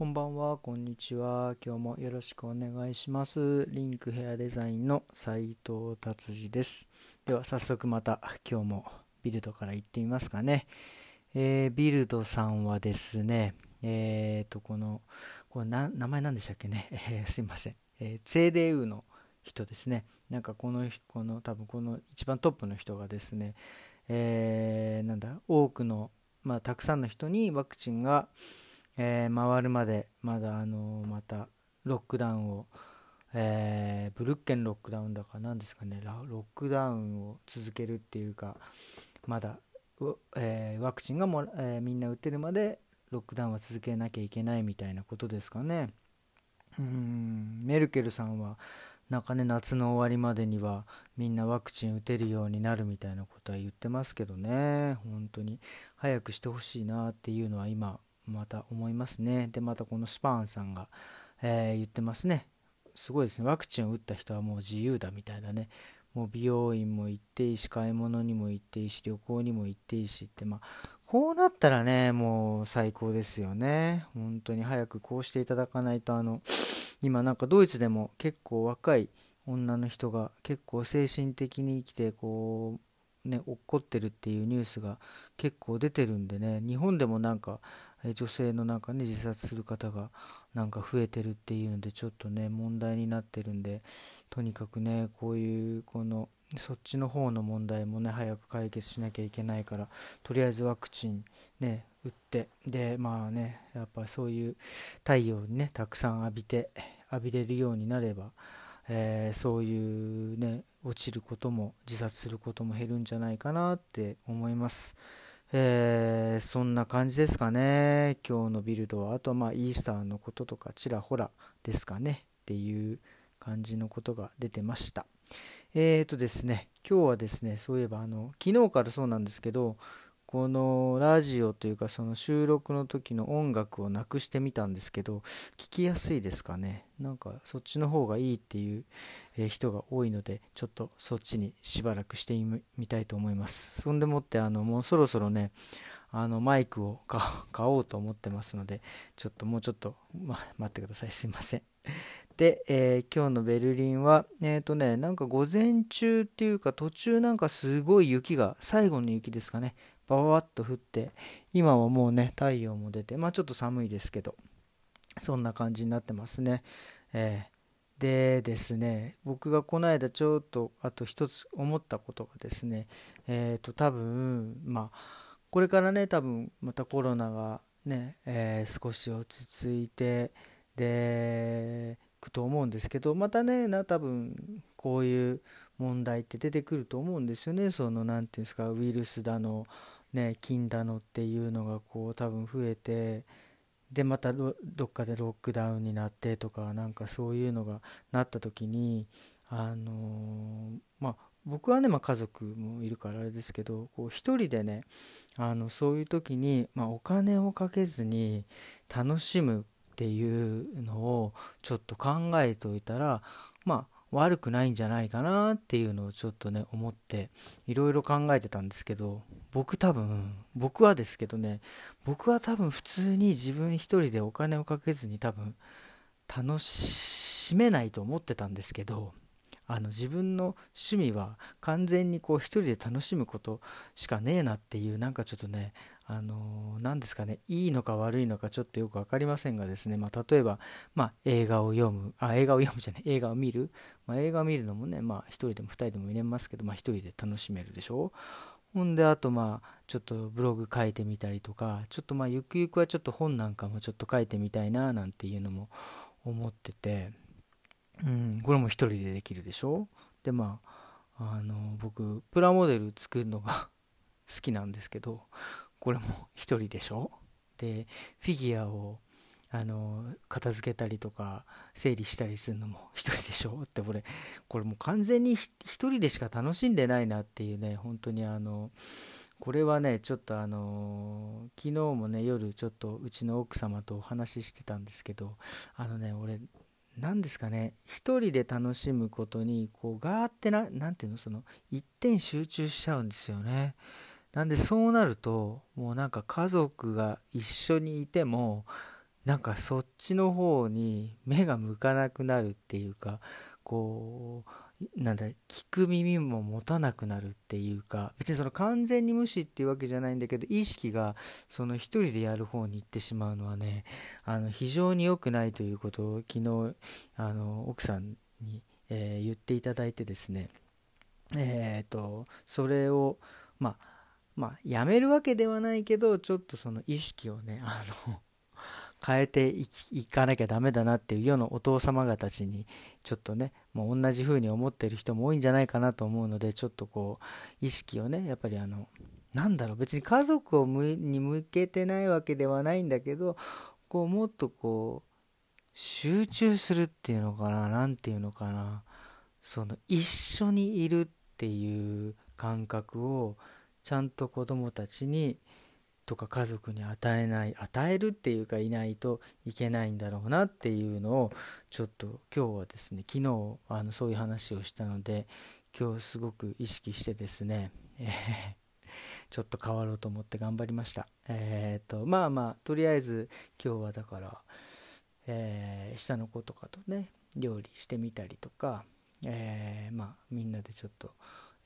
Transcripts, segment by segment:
こんばんは、こんにちは。今日もよろしくお願いします。リンクヘアデザインの斉藤達治です。では早速また今日もビルドから行ってみますかね。えービルドさんはですね、えーと、この、これな名前なんでしたっけね？え ーすいません。えー、CDU の人ですね。なんかこの、この多分この一番トップの人がですね、えーなんだ、多くの、まあ、たくさんの人にワクチンが、えー回るまでまだあのまたロックダウンを、えーブルッケンロックダウンだかなんですかね。ロックダウンを続けるっていうかまだ、えーワクチンがも、えーみんな打てるまでロックダウンは続けなきゃいけないみたいなことですかね。うんメルケルさんはなんかね夏の終わりまでにはみんなワクチン打てるようになるみたいなことは言ってますけどね。本当に早くしてほしいなっていうのは今また思いますね。でまたこのスパーンさんが、えー言ってますね。すごいですね。ワクチンを打った人はもう自由だみたいなね。もう美容院も行っていいし買い物にも行っていいし旅行にも行っていいしってまあこうなったらねもう最高ですよね。本当に早くこうしていただかないとあの今なんかドイツでも結構若い女の人が結構精神的に生きてこうね落っこってるっていうニュースが結構出てるんでね。日本でもなんか女性のなんかね自殺する方がなんか増えてるっていうのでちょっとね問題になってるんでとにかくねこういうこのそっちの方の問題もね早く解決しなきゃいけないからとりあえずワクチンね打ってでまあねやっぱそういう太陽にねたくさん浴びて浴びれるようになれば、えーそういうね落ちることも自殺することも減るんじゃないかなって思います。えーそんな感じですかね。今日のビルドは。あとはまあイースターのこととかちらほらですかね。っていう感じのことが出てました。えーとですね今日はですねそういえばあの昨日からそうなんですけどこのラジオというかその収録の時の音楽をなくしてみたんですけど聞きやすいですかね？なんかそっちの方がいいっていう人が多いのでちょっとそっちにしばらくしてみたいと思います。そんでもってあのもうそろそろねあのマイクを買 買おうと思ってますのでちょっともうちょっと、ま、待ってください。すいません。で、えー今日のベルリンはえっ、とねなんか午前中っていうか途中なんかすごい雪が最後の雪ですかね。バババッと降って今はもうね太陽も出てまあちょっと寒いですけどそんな感じになってますね。えーでですね僕がこの間ちょっとあと一つ思ったことがですねえっ、と多分まあこれからね多分またコロナがね、えー少し落ち着いてでくと思うんですけどまたねな多分こういう問題って出てくると思うんですよね。その何ていうんですかウイルスだのね菌だのっていうのがこう多分増えてでまたどっかでロックダウンになってとかなんかそういうのがなった時にあのまあ僕はね、まあ、家族もいるからあれですけどこう一人でねあのそういう時に、まあ、お金をかけずに楽しむっていうのをちょっと考えておいたらまあ悪くないんじゃないかなっていうのをちょっとね思っていろいろ考えてたんですけど僕多分僕はですけどね僕は多分普通に自分一人でお金をかけずに多分楽しめないと思ってたんですけどあの自分の趣味は完全にこう一人で楽しむことしかねえなっていうなんかちょっとねあの何ですかねいいのか悪いのかちょっとよく分かりませんがですね、まあ、例えば、まあ、映画を読むあ映画を読むじゃない映画を見る、まあ、映画を見るのもねまあ一人でも二人でも見れますけど、まあ、一人で楽しめるでしょ。ほんであとまあちょっとブログ書いてみたりとかちょっとまあゆくゆくはちょっと本なんかもちょっと書いてみたいななんていうのも思ってて。うんこれも一人でできるでしょ？でまああの僕プラモデル作るのが 好きなんですけどこれも一人でしょ？でフィギュアをあの片付けたりとか整理したりするのも 一人でしょ？ってこれこれもう完全にひ一人でしか楽しんでないなっていうね本当にあのこれはねちょっとあの昨日もね夜ちょっとうちの奥様とお話ししてたんですけどあのね俺何ですかね一人で楽しむことにこうガーってな何ていうのその一点集中しちゃうんですよね。なんでそうなるともうなんか家族が一緒にいてもなんかそっちの方に目が向かなくなるっていうかこうなんだ聞く耳も持たなくなるっていうか別にその完全に無視っていうわけじゃないんだけど意識がその一人でやる方に行ってしまうのはねあの非常に良くないということを昨日あの奥さんに、えー、言っていただいてですねえっ、ー、とそれをまあまあやめるわけではないけどちょっとその意識をねあの変えていかなきゃダメだなっていう世のお父様方ちにちょっとねもう同じ風に思ってる人も多いんじゃないかなと思うのでちょっとこう意識をねやっぱりあのなんだろう別に家族をに向けてないわけではないんだけどこうもっとこう集中するっていうのかな何ていうのかなその一緒にいるっていう感覚をちゃんと子供たちにとか家族に与えない与えるっていうかいないといけないんだろうなっていうのをちょっと今日はですね昨日あのそういう話をしたので今日すごく意識してですね、えー、ちょっと変わろうと思って頑張りました。えっ、とまあまあとりあえず今日はだから、えー、下の子とかとね料理してみたりとか、えー、まあみんなでちょっと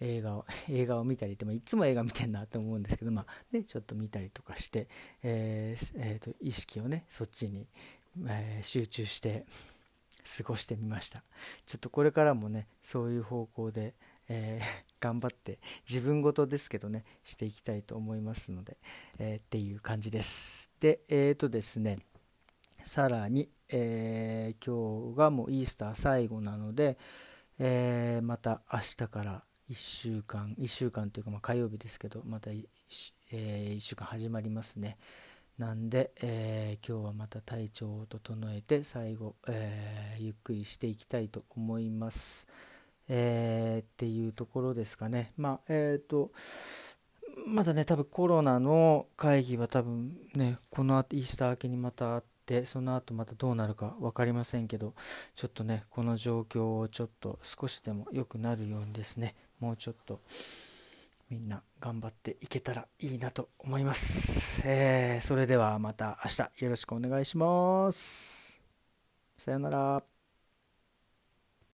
映画を 映画を見たりって、まあ、いつも映画見てんなと思うんですけど、まあね、ちょっと見たりとかして、えーえーと、意識をねそっちに、えー、集中して過ごしてみました。ちょっとこれからもねそういう方向で、えー、頑張って自分事ですけどねしていきたいと思いますので、えー、っていう感じです。でえっ、ー、とですねさらに、えー今日がもうイースター最後なので、えまた明日から1週間1週間というかま火曜日ですけどまた 1,、えー、1週間始まりますね。なんで、えー、今日はまた体調を整えて最後、えー、ゆっくりしていきたいと思います、え、っていうところですかね。まあえっ、とまだね多分コロナの会議は多分ねこの後イースター明けにまたあってでその後またどうなるか分かりませんけどちょっとねこの状況をちょっと少しでも良くなるようにですねもうちょっとみんな頑張っていけたらいいなと思います、えー、それではまた明日よろしくお願いします。さようなら。